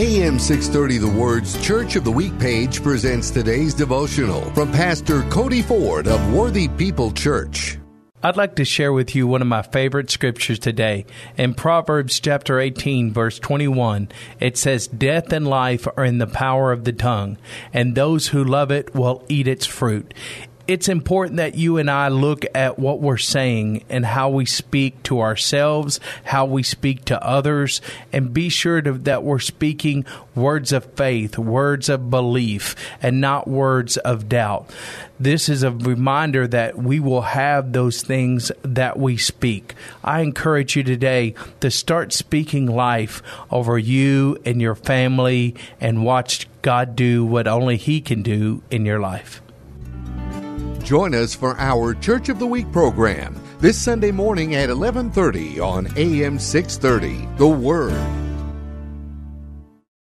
AM 630 The Word's Church of the Week page presents today's devotional from Pastor Cody Ford of Worthy People Church. I'd like to share with you one of my favorite scriptures today. In Proverbs chapter 18, verse 21, it says, Death and life are in the power of the tongue, and those who love it will eat its fruit it's important that you and I look at what we're saying and how we speak to ourselves, how we speak to others, and be sure to, that we're speaking words of faith, words of belief, and not words of doubt. This is a reminder that we will have those things that we speak. I encourage you today to start speaking life over you and your family and watch God do what only He can do in your life. Join us for our Church of the Week program this Sunday morning at 11:30 on AM 630. The Word.